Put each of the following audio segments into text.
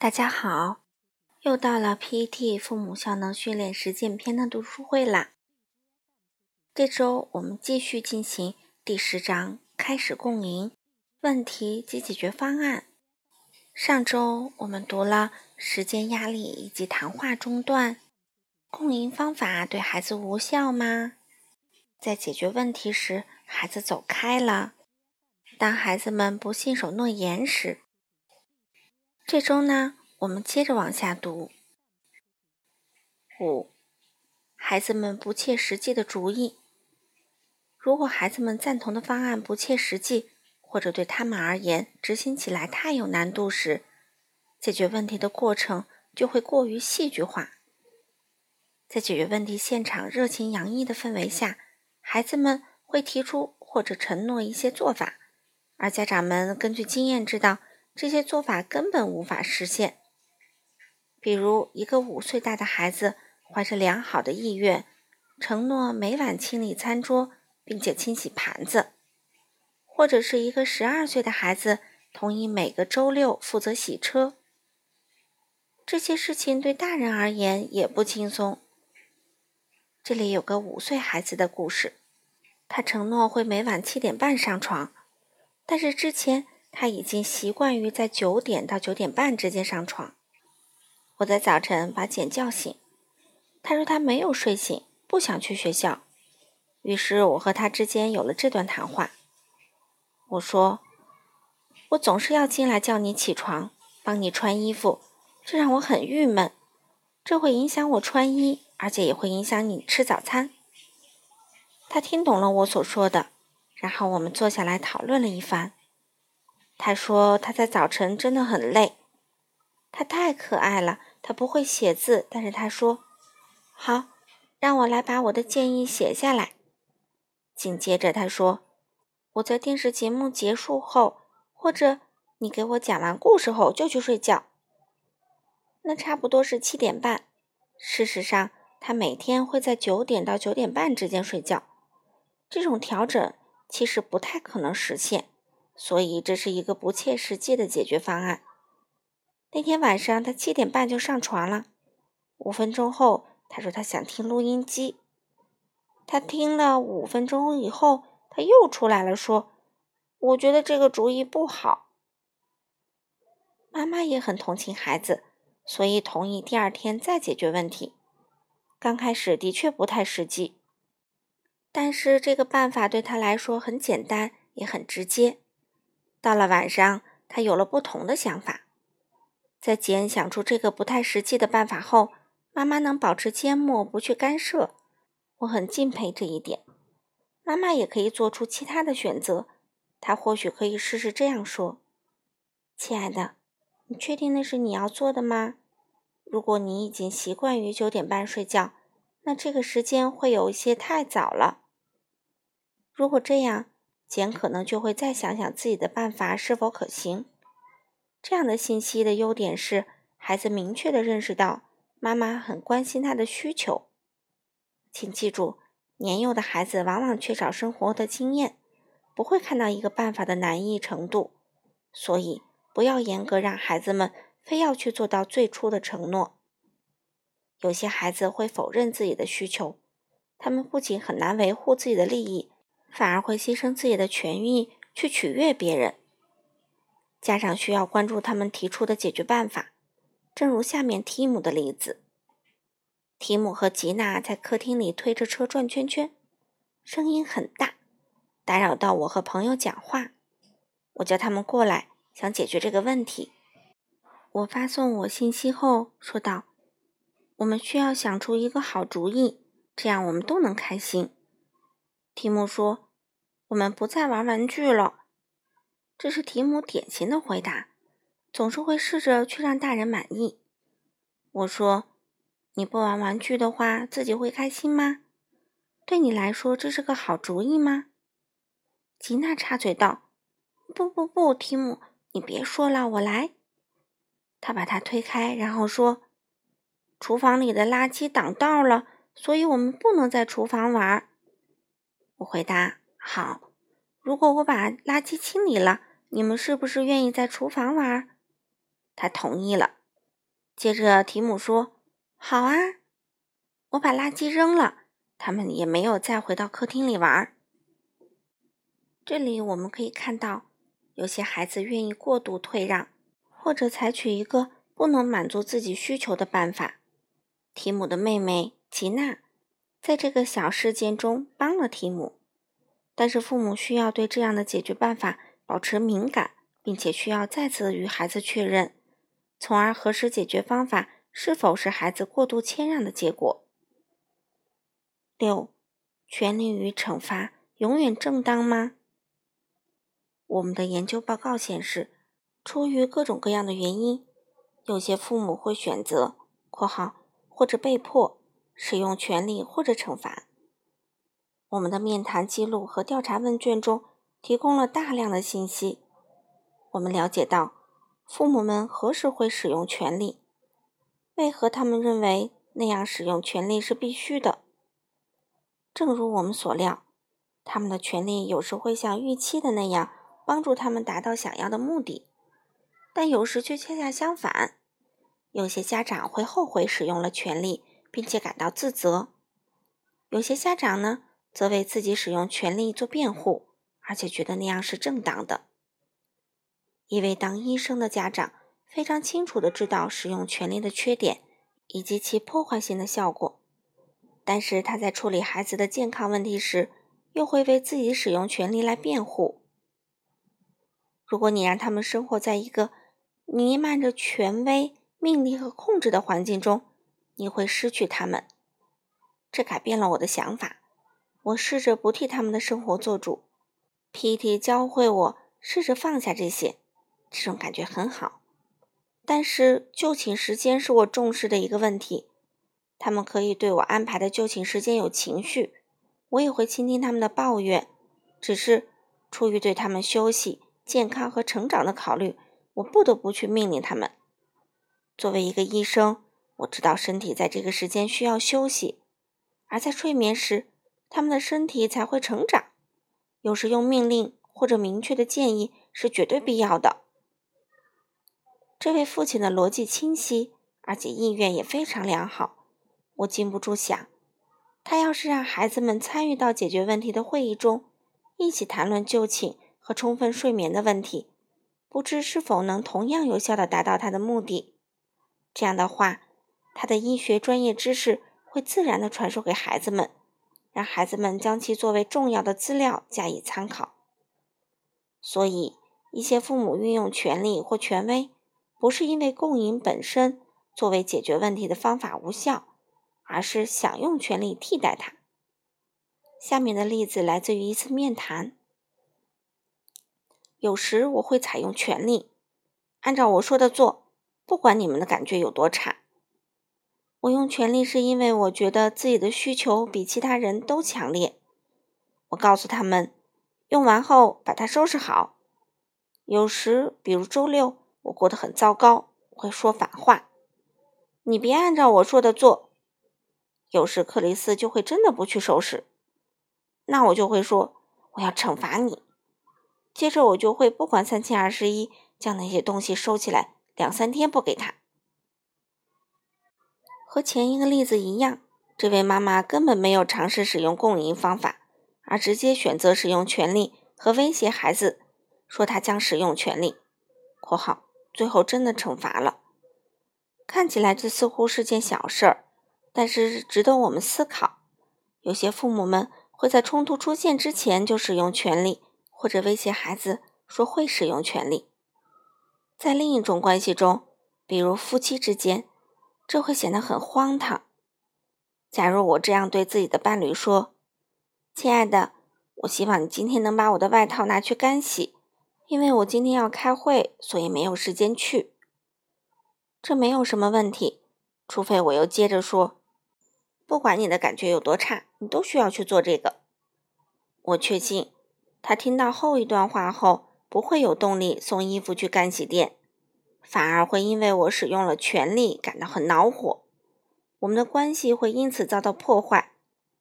大家好，又到了 PET 父母效能训练实践篇的读书会啦。这周我们继续进行第十章，开始共赢问题及解决方案。上周我们读了时间压力以及谈话中断，共赢方法对孩子无效吗？在解决问题时，孩子走开了。当孩子们不信守诺言时。这周呢，我们接着往下读。五，孩子们不切实际的主意。如果孩子们赞同的方案不切实际，或者对他们而言执行起来太有难度时，解决问题的过程就会过于戏剧化。在解决问题现场热情洋溢的氛围下，孩子们会提出或者承诺一些做法，而家长们根据经验知道。这些做法根本无法实现。比如，一个五岁大的孩子怀着良好的意愿，承诺每晚清理餐桌，并且清洗盘子；或者是一个十二岁的孩子同意每个周六负责洗车。这些事情对大人而言也不轻松。这里有个五岁孩子的故事，他承诺会每晚七点半上床，但是之前。他已经习惯于在九点到九点半之间上床。我在早晨把简叫醒，他说他没有睡醒，不想去学校。于是我和他之间有了这段谈话。我说：“我总是要进来叫你起床，帮你穿衣服，这让我很郁闷。这会影响我穿衣，而且也会影响你吃早餐。”他听懂了我所说的，然后我们坐下来讨论了一番。他说他在早晨真的很累。他太可爱了，他不会写字，但是他说：“好，让我来把我的建议写下来。”紧接着他说：“我在电视节目结束后，或者你给我讲完故事后就去睡觉。”那差不多是七点半。事实上，他每天会在九点到九点半之间睡觉。这种调整其实不太可能实现。所以这是一个不切实际的解决方案。那天晚上他七点半就上床了。五分钟后，他说他想听录音机。他听了五分钟以后，他又出来了，说：“我觉得这个主意不好。”妈妈也很同情孩子，所以同意第二天再解决问题。刚开始的确不太实际，但是这个办法对他来说很简单，也很直接。到了晚上，他有了不同的想法。在简想出这个不太实际的办法后，妈妈能保持缄默，不去干涉，我很敬佩这一点。妈妈也可以做出其他的选择，她或许可以试试这样说：“亲爱的，你确定那是你要做的吗？如果你已经习惯于九点半睡觉，那这个时间会有一些太早了。如果这样。”简可能就会再想想自己的办法是否可行。这样的信息的优点是，孩子明确的认识到妈妈很关心他的需求。请记住，年幼的孩子往往缺少生活的经验，不会看到一个办法的难易程度，所以不要严格让孩子们非要去做到最初的承诺。有些孩子会否认自己的需求，他们不仅很难维护自己的利益。反而会牺牲自己的权益去取悦别人。家长需要关注他们提出的解决办法，正如下面提姆的例子：提姆和吉娜在客厅里推着车转圈圈，声音很大，打扰到我和朋友讲话。我叫他们过来，想解决这个问题。我发送我信息后说道：“我们需要想出一个好主意，这样我们都能开心。”提姆说：“我们不再玩玩具了。”这是提姆典型的回答，总是会试着去让大人满意。我说：“你不玩玩具的话，自己会开心吗？对你来说，这是个好主意吗？”吉娜插嘴道：“不不不，提姆，你别说了，我来。”他把他推开，然后说：“厨房里的垃圾挡道了，所以我们不能在厨房玩。”我回答：“好，如果我把垃圾清理了，你们是不是愿意在厨房玩？”他同意了，接着提姆说：“好啊，我把垃圾扔了。”他们也没有再回到客厅里玩。这里我们可以看到，有些孩子愿意过度退让，或者采取一个不能满足自己需求的办法。提姆的妹妹吉娜在这个小事件中帮了提姆，但是父母需要对这样的解决办法保持敏感，并且需要再次与孩子确认，从而核实解决方法是否是孩子过度谦让的结果。六，权利与惩罚永远正当吗？我们的研究报告显示，出于各种各样的原因，有些父母会选择（括号或者被迫）使用权力或者惩罚。我们的面谈记录和调查问卷中提供了大量的信息。我们了解到，父母们何时会使用权力，为何他们认为那样使用权力是必须的。正如我们所料，他们的权利有时会像预期的那样帮助他们达到想要的目的，但有时却恰恰相反。有些家长会后悔使用了权利，并且感到自责；有些家长呢，则为自己使用权利做辩护，而且觉得那样是正当的。一位当医生的家长非常清楚地知道使用权力的缺点以及其破坏性的效果。但是他在处理孩子的健康问题时，又会为自己使用权力来辩护。如果你让他们生活在一个弥漫着权威、命令和控制的环境中，你会失去他们。这改变了我的想法。我试着不替他们的生活做主。P.T. 教会我试着放下这些，这种感觉很好。但是就寝时间是我重视的一个问题。他们可以对我安排的就寝时间有情绪，我也会倾听他们的抱怨。只是出于对他们休息、健康和成长的考虑，我不得不去命令他们。作为一个医生，我知道身体在这个时间需要休息，而在睡眠时，他们的身体才会成长。有时用命令或者明确的建议是绝对必要的。这位父亲的逻辑清晰，而且意愿也非常良好。我禁不住想，他要是让孩子们参与到解决问题的会议中，一起谈论就寝和充分睡眠的问题，不知是否能同样有效地达到他的目的。这样的话，他的医学专业知识会自然地传授给孩子们，让孩子们将其作为重要的资料加以参考。所以，一些父母运用权力或权威，不是因为共赢本身作为解决问题的方法无效。而是想用权力替代它。下面的例子来自于一次面谈。有时我会采用权力，按照我说的做，不管你们的感觉有多差。我用权力是因为我觉得自己的需求比其他人都强烈。我告诉他们，用完后把它收拾好。有时，比如周六，我过得很糟糕，会说反话。你别按照我说的做。有时克里斯就会真的不去收拾，那我就会说我要惩罚你。接着我就会不管三七二十一，将那些东西收起来，两三天不给他。和前一个例子一样，这位妈妈根本没有尝试使用共赢方法，而直接选择使用权力和威胁孩子，说他将使用权力（括号最后真的惩罚了）。看起来这似乎是件小事儿。但是值得我们思考，有些父母们会在冲突出现之前就使用权力，或者威胁孩子说会使用权力。在另一种关系中，比如夫妻之间，这会显得很荒唐。假如我这样对自己的伴侣说：“亲爱的，我希望你今天能把我的外套拿去干洗，因为我今天要开会，所以没有时间去。”这没有什么问题，除非我又接着说。不管你的感觉有多差，你都需要去做这个。我确信，他听到后一段话后，不会有动力送衣服去干洗店，反而会因为我使用了权力感到很恼火。我们的关系会因此遭到破坏。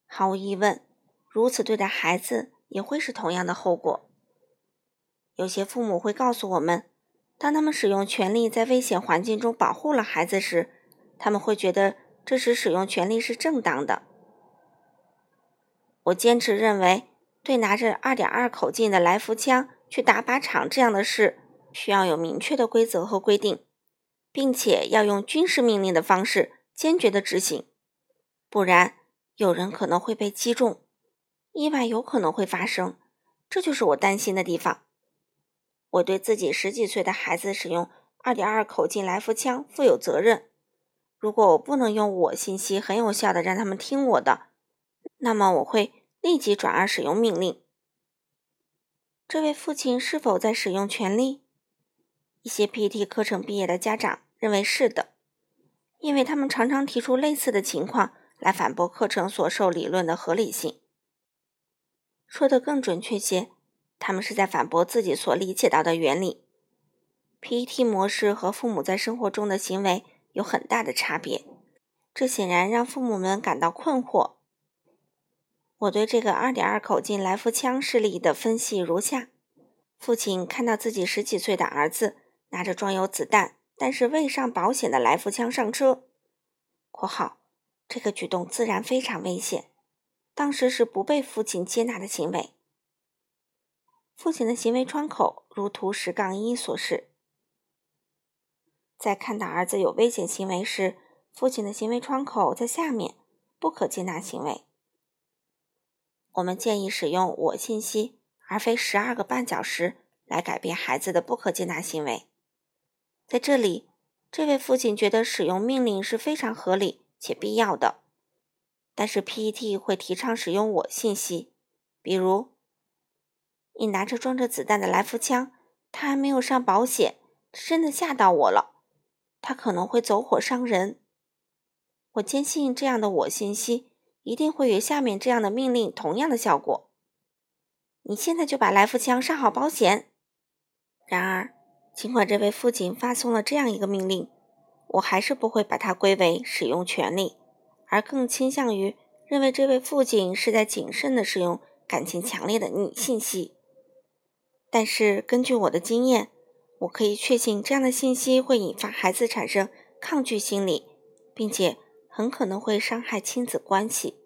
毫无疑问，如此对待孩子也会是同样的后果。有些父母会告诉我们，当他们使用权力在危险环境中保护了孩子时，他们会觉得这时使用权力是正当的。我坚持认为，对拿着2.2口径的来福枪去打靶场这样的事，需要有明确的规则和规定，并且要用军事命令的方式坚决的执行，不然有人可能会被击中，意外有可能会发生。这就是我担心的地方。我对自己十几岁的孩子使用2.2口径来福枪负有责任。如果我不能用我信息很有效的让他们听我的，那么我会立即转而使用命令。这位父亲是否在使用权力？一些 PET 课程毕业的家长认为是的，因为他们常常提出类似的情况来反驳课程所受理论的合理性。说得更准确些，他们是在反驳自己所理解到的原理。PET 模式和父母在生活中的行为有很大的差别，这显然让父母们感到困惑。我对这个2.2口径来福枪事例的分析如下：父亲看到自己十几岁的儿子拿着装有子弹但是未上保险的来福枪上车（括号这个举动自然非常危险）。当时是不被父亲接纳的行为。父亲的行为窗口如图十杠一所示。在看到儿子有危险行为时，父亲的行为窗口在下面，不可接纳行为。我们建议使用我信息，而非十二个绊脚石来改变孩子的不可接纳行为。在这里，这位父亲觉得使用命令是非常合理且必要的。但是 PET 会提倡使用我信息，比如你拿着装着子弹的来福枪，他还没有上保险，真的吓到我了，他可能会走火伤人。我坚信这样的我信息一定会与下面这样的命令同样的效果。你现在就把来福枪上好保险。然而，尽管这位父亲发送了这样一个命令，我还是不会把它归为使用权利。而更倾向于认为这位父亲是在谨慎地使用感情强烈的你信息，但是根据我的经验，我可以确信这样的信息会引发孩子产生抗拒心理，并且很可能会伤害亲子关系。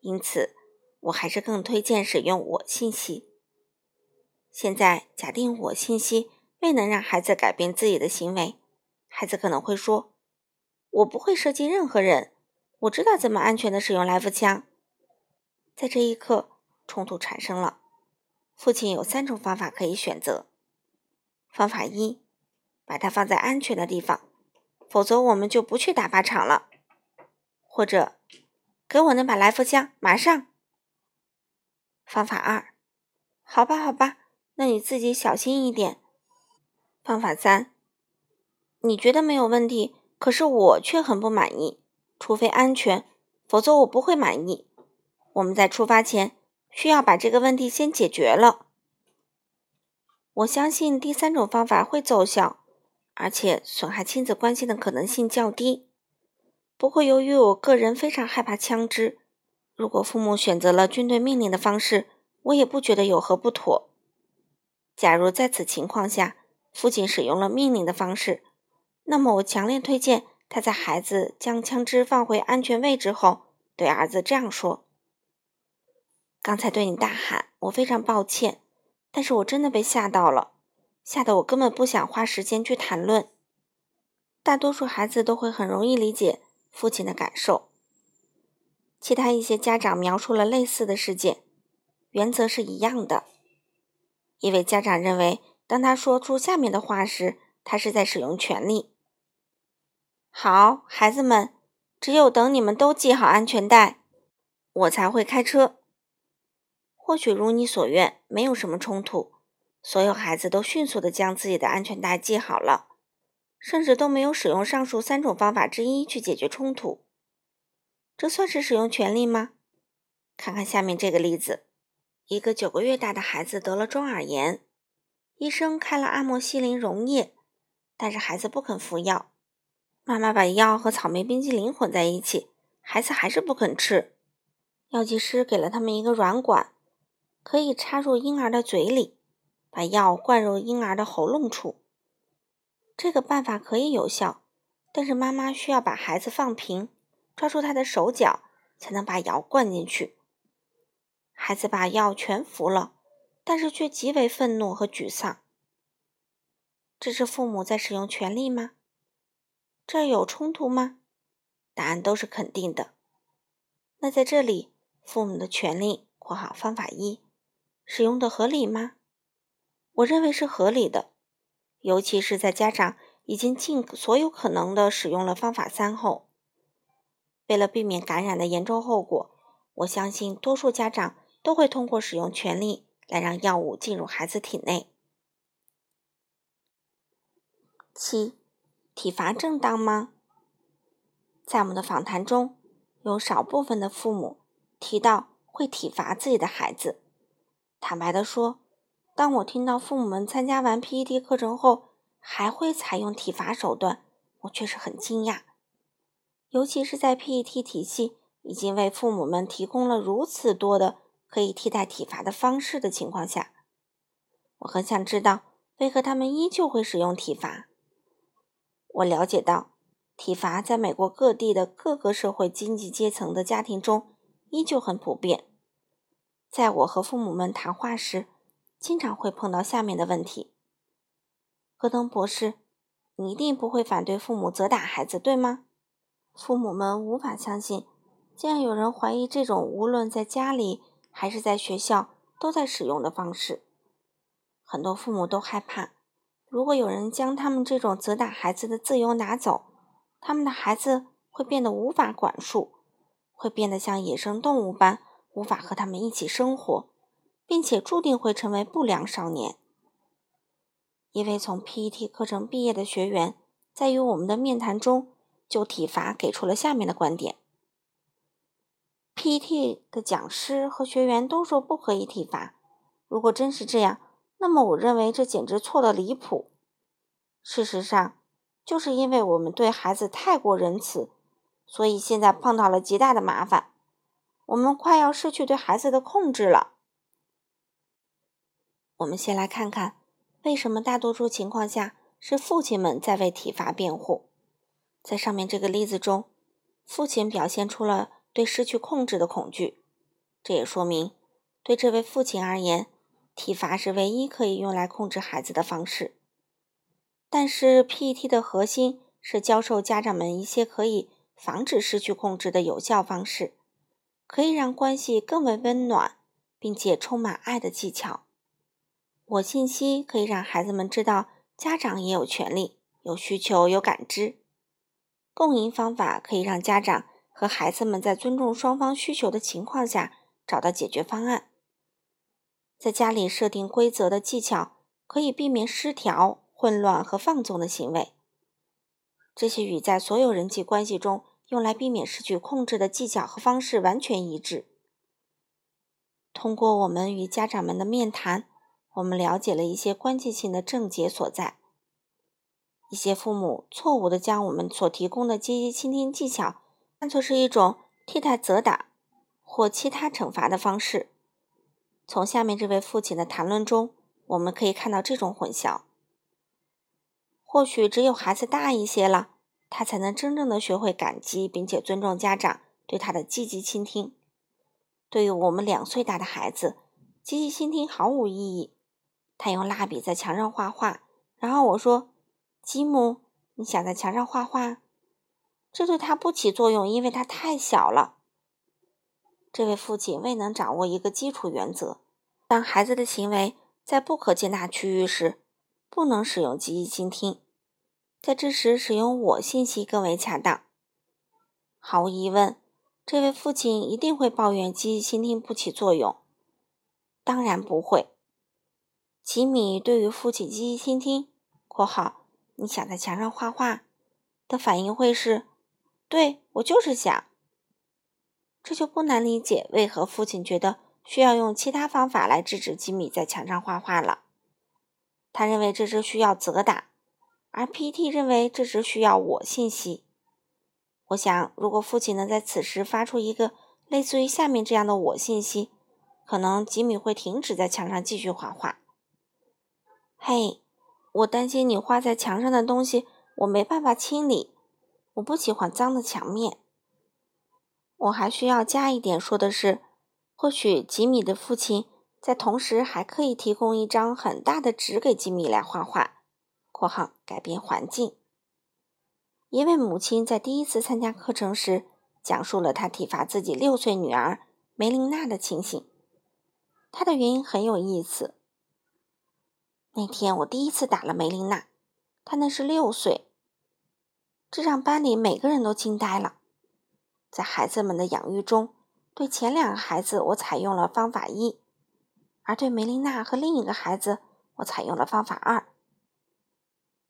因此，我还是更推荐使用我信息。现在，假定我信息未能让孩子改变自己的行为，孩子可能会说：“我不会射击任何人。”我知道怎么安全的使用来福枪。在这一刻，冲突产生了。父亲有三种方法可以选择：方法一，把它放在安全的地方，否则我们就不去打靶场了；或者，给我那把来福枪，马上。方法二，好吧，好吧，那你自己小心一点。方法三，你觉得没有问题，可是我却很不满意。除非安全，否则我不会满意。我们在出发前需要把这个问题先解决了。我相信第三种方法会奏效，而且损害亲子关系的可能性较低。不过，由于我个人非常害怕枪支，如果父母选择了军队命令的方式，我也不觉得有何不妥。假如在此情况下，父亲使用了命令的方式，那么我强烈推荐。他在孩子将枪支放回安全位置后，对儿子这样说：“刚才对你大喊，我非常抱歉，但是我真的被吓到了，吓得我根本不想花时间去谈论。大多数孩子都会很容易理解父亲的感受。”其他一些家长描述了类似的事件，原则是一样的。一位家长认为，当他说出下面的话时，他是在使用权力。好，孩子们，只有等你们都系好安全带，我才会开车。或许如你所愿，没有什么冲突，所有孩子都迅速地将自己的安全带系好了，甚至都没有使用上述三种方法之一去解决冲突。这算是使用权力吗？看看下面这个例子：一个九个月大的孩子得了中耳炎，医生开了阿莫西林溶液，但是孩子不肯服药。妈妈把药和草莓冰激凌混在一起，孩子还是不肯吃。药剂师给了他们一个软管，可以插入婴儿的嘴里，把药灌入婴儿的喉咙处。这个办法可以有效，但是妈妈需要把孩子放平，抓住他的手脚，才能把药灌进去。孩子把药全服了，但是却极为愤怒和沮丧。这是父母在使用权力吗？这有冲突吗？答案都是肯定的。那在这里，父母的权利（括号方法一）使用的合理吗？我认为是合理的。尤其是在家长已经尽所有可能的使用了方法三后，为了避免感染的严重后果，我相信多数家长都会通过使用权力来让药物进入孩子体内。七，体罚正当吗？在我们的访谈中，有少部分的父母提到会体罚自己的孩子。坦白的说。当我听到父母们参加完 PET 课程后还会采用体罚手段，我确实很惊讶。尤其是在 PET 体系已经为父母们提供了如此多的可以替代体罚的方式的情况下，我很想知道为何他们依旧会使用体罚。我了解到，体罚在美国各地的各个社会经济阶层的家庭中依旧很普遍。在我和父母们谈话时，经常会碰到下面的问题：戈登博士，你一定不会反对父母责打孩子，对吗？父母们无法相信，竟然有人怀疑这种无论在家里还是在学校都在使用的方式。很多父母都害怕，如果有人将他们这种责打孩子的自由拿走，他们的孩子会变得无法管束，会变得像野生动物般无法和他们一起生活。并且注定会成为不良少年。一位从 PET 课程毕业的学员，在与我们的面谈中，就体罚给出了下面的观点 P.T. 的讲师和学员都说不可以体罚。如果真是这样，那么我认为这简直错得离谱。事实上，就是因为我们对孩子太过仁慈，所以现在碰到了极大的麻烦。我们快要失去对孩子的控制了。我们先来看看，为什么大多数情况下是父亲们在为体罚辩护。在上面这个例子中，父亲表现出了对失去控制的恐惧，这也说明对这位父亲而言，体罚是唯一可以用来控制孩子的方式。但是 PET 的核心是教授家长们一些可以防止失去控制的有效方式，可以让关系更为温暖，并且充满爱的技巧。我信息可以让孩子们知道，家长也有权利、有需求、有感知。共赢方法可以让家长和孩子们在尊重双方需求的情况下找到解决方案。在家里设定规则的技巧可以避免失调、混乱和放纵的行为。这些与在所有人际关系中用来避免失去控制的技巧和方式完全一致。通过我们与家长们的面谈。我们了解了一些关键性的症结所在。一些父母错误地将我们所提供的积极倾听技巧看作是一种替代责打或其他惩罚的方式。从下面这位父亲的谈论中，我们可以看到这种混淆。或许只有孩子大一些了，他才能真正的学会感激并且尊重家长对他的积极倾听。对于我们两岁大的孩子，积极倾听毫无意义。他用蜡笔在墙上画画，然后我说：“吉姆，你想在墙上画画？”这对他不起作用，因为他太小了。这位父亲未能掌握一个基础原则：当孩子的行为在不可接纳区域时，不能使用积极倾听，在这时使用我信息更为恰当。毫无疑问，这位父亲一定会抱怨积极倾听不起作用。当然不会。吉米对于父亲积极倾听（括号你想在墙上画画）的反应会是：“对我就是想。”这就不难理解为何父亲觉得需要用其他方法来制止吉米在墙上画画了。他认为这只需要责打，而 P.T. 认为这只需要我信息。我想，如果父亲能在此时发出一个类似于下面这样的我信息，可能吉米会停止在墙上继续画画。嘿，我担心你画在墙上的东西我没办法清理，我不喜欢脏的墙面。我还需要加一点说的是，或许吉米的父亲在同时还可以提供一张很大的纸给吉米来画画。（括号改变环境）一位母亲在第一次参加课程时，讲述了她体罚自己六岁女儿梅琳娜的情形。她的原因很有意思。那天我第一次打了梅琳娜，她那是六岁，这让班里每个人都惊呆了。在孩子们的养育中，对前两个孩子我采用了方法一，而对梅琳娜和另一个孩子，我采用了方法二。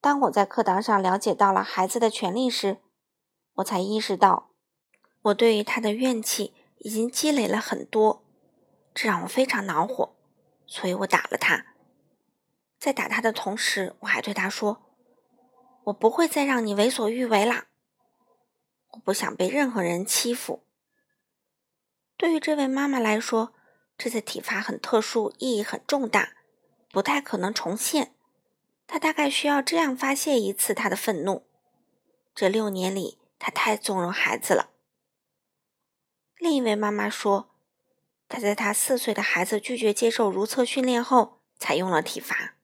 当我在课堂上了解到了孩子的权利时，我才意识到，我对于他的怨气已经积累了很多，这让我非常恼火，所以我打了他。在打他的同时，我还对他说：“我不会再让你为所欲为了。”我不想被任何人欺负。对于这位妈妈来说，这次体罚很特殊，意义很重大，不太可能重现。她大概需要这样发泄一次她的愤怒。这六年里，她太纵容孩子了。另一位妈妈说，她在她四岁的孩子拒绝接受如厕训练后，采用了体罚。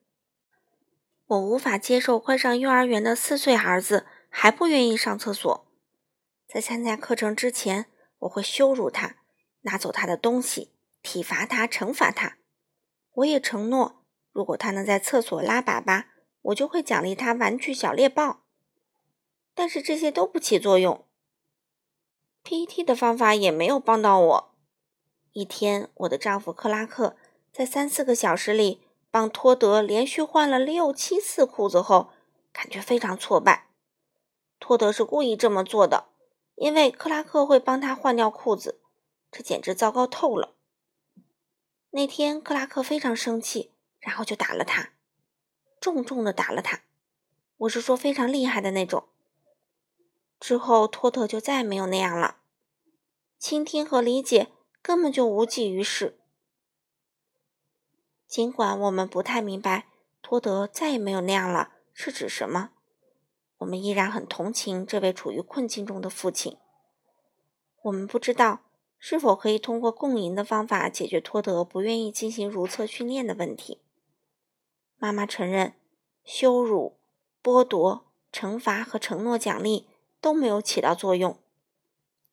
我无法接受快上幼儿园的四岁儿子还不愿意上厕所。在参加课程之前，我会羞辱他，拿走他的东西，体罚他，惩罚他。我也承诺，如果他能在厕所拉粑粑，我就会奖励他玩具小猎豹。但是这些都不起作用。PET 的方法也没有帮到我。一天，我的丈夫克拉克在三四个小时里帮托德连续换了六七次裤子后，感觉非常挫败。托德是故意这么做的。因为克拉克会帮他换掉裤子，这简直糟糕透了。那天克拉克非常生气，然后就打了他，重重的打了他。我是说非常厉害的那种。之后托特就再也没有那样了，倾听和理解根本就无济于事。尽管我们不太明白托德再也没有那样了是指什么。我们依然很同情这位处于困境中的父亲。我们不知道是否可以通过共赢的方法解决托德不愿意进行如厕训练的问题。妈妈承认，羞辱、剥夺、惩罚和承诺奖励都没有起到作用。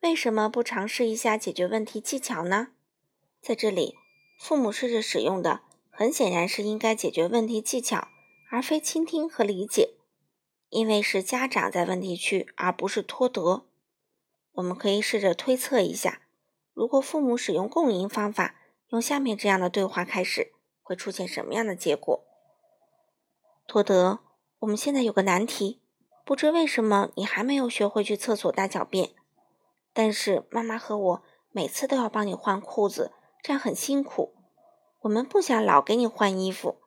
为什么不尝试一下解决问题技巧呢？在这里，父母试着使用的很显然是应该解决问题技巧，而非倾听和理解。因为是家长在问题区，而不是托德。我们可以试着推测一下，如果父母使用共赢方法，用下面这样的对话开始，会出现什么样的结果？托德，我们现在有个难题，不知为什么你还没有学会去厕所大小便，但是妈妈和我每次都要帮你换裤子，这样很辛苦。我们不想老给你换衣服，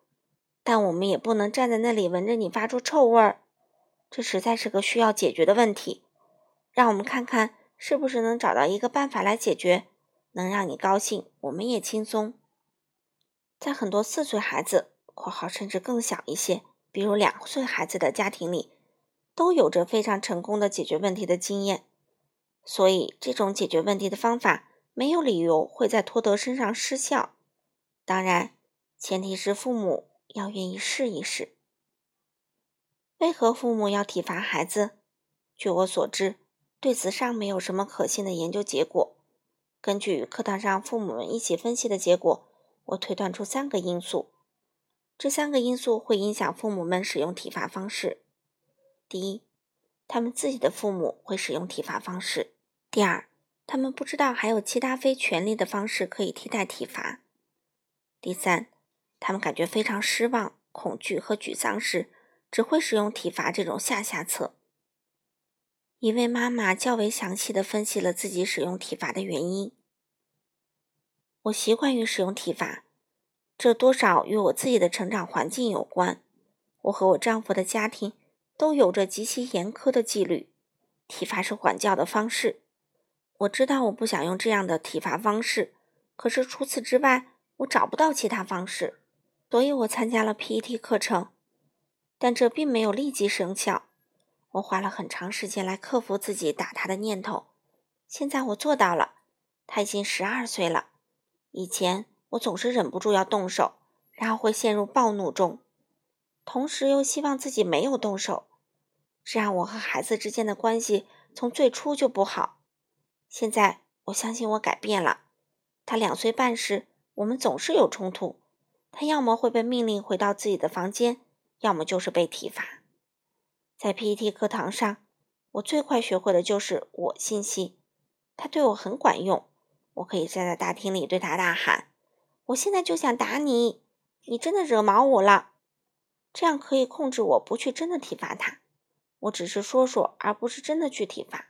但我们也不能站在那里闻着你发出臭味儿。这实在是个需要解决的问题，让我们看看是不是能找到一个办法来解决，能让你高兴，我们也轻松。在很多四岁孩子（括号甚至更小一些，比如两岁孩子的家庭里），都有着非常成功的解决问题的经验，所以这种解决问题的方法没有理由会在托德身上失效。当然，前提是父母要愿意试一试。为何父母要体罚孩子？据我所知，对此尚没有什么可信的研究结果。根据课堂上父母们一起分析的结果，我推断出三个因素。这三个因素会影响父母们使用体罚方式：第一，他们自己的父母会使用体罚方式；第二，他们不知道还有其他非权力的方式可以替代体罚；第三，他们感觉非常失望、恐惧和沮丧时。只会使用体罚这种下下策。一位妈妈较为详细的分析了自己使用体罚的原因。我习惯于使用体罚，这多少与我自己的成长环境有关。我和我丈夫的家庭都有着极其严苛的纪律，体罚是管教的方式。我知道我不想用这样的体罚方式，可是除此之外，我找不到其他方式，所以我参加了 PET 课程。但这并没有立即生效。我花了很长时间来克服自己打他的念头。现在我做到了。他已经十二岁了。以前我总是忍不住要动手，然后会陷入暴怒中，同时又希望自己没有动手，这让我和孩子之间的关系从最初就不好。现在我相信我改变了。他两岁半时，我们总是有冲突。他要么会被命令回到自己的房间，要么就是被体罚。在 PET 课堂上，我最快学会的就是我信息，它对我很管用。我可以站在大厅里对他大喊：“我现在就想打你，你真的惹毛我了。”这样可以控制我不去真的体罚他，我只是说说，而不是真的去体罚。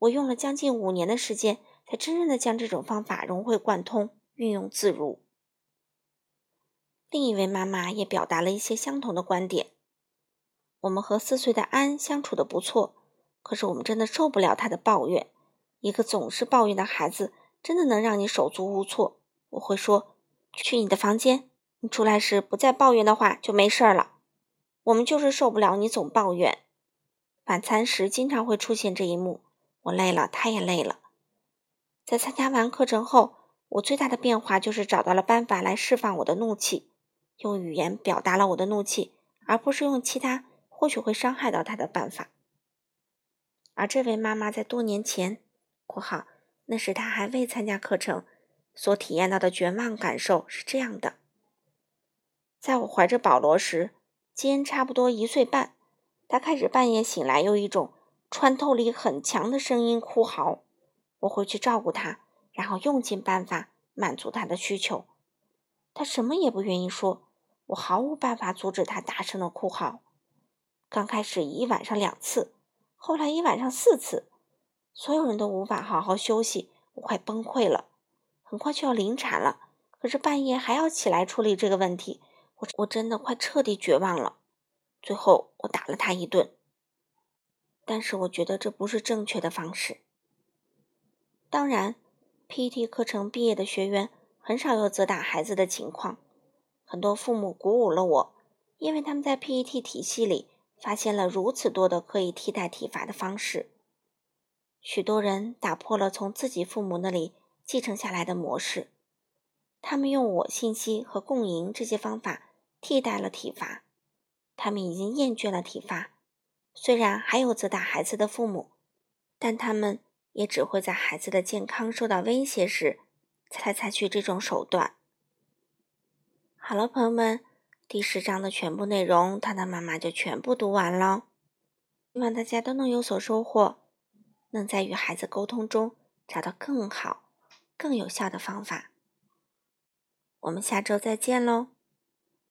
我用了将近五年的时间，才真正的将这种方法融会贯通，运用自如。另一位妈妈也表达了一些相同的观点。我们和四岁的安相处的不错，可是我们真的受不了他的抱怨。一个总是抱怨的孩子，真的能让你手足无措。我会说：“去你的房间，你出来时不再抱怨的话，就没事了。”我们就是受不了你总抱怨。晚餐时经常会出现这一幕。我累了，他也累了。在参加完课程后，我最大的变化就是找到了办法来释放我的怒气。用语言表达了我的怒气，而不是用其他或许会伤害到他的办法。而这位妈妈在多年前（括号那时她还未参加课程）所体验到的绝望感受是这样的：在我怀着保罗时，基恩差不多一岁半，他开始半夜醒来，用一种穿透力很强的声音哭嚎。我会去照顾他，然后用尽办法满足他的需求。他什么也不愿意说，我毫无办法阻止他大声的哭嚎。刚开始一晚上两次，后来一晚上四次，所有人都无法好好休息，我快崩溃了。很快就要临产了，可是半夜还要起来处理这个问题，我我真的快彻底绝望了。最后我打了他一顿，但是我觉得这不是正确的方式。当然，PET 课程毕业的学员。很少有责打孩子的情况，很多父母鼓舞了我，因为他们在 PET 体系里发现了如此多的可以替代体罚的方式。许多人打破了从自己父母那里继承下来的模式，他们用我信息和共赢这些方法替代了体罚。他们已经厌倦了体罚，虽然还有责打孩子的父母，但他们也只会在孩子的健康受到威胁时。才采取这种手段。好了，朋友们，第十章的全部内容，他的妈妈就全部读完了。希望大家都能有所收获，能在与孩子沟通中找到更好、更有效的方法。我们下周再见喽！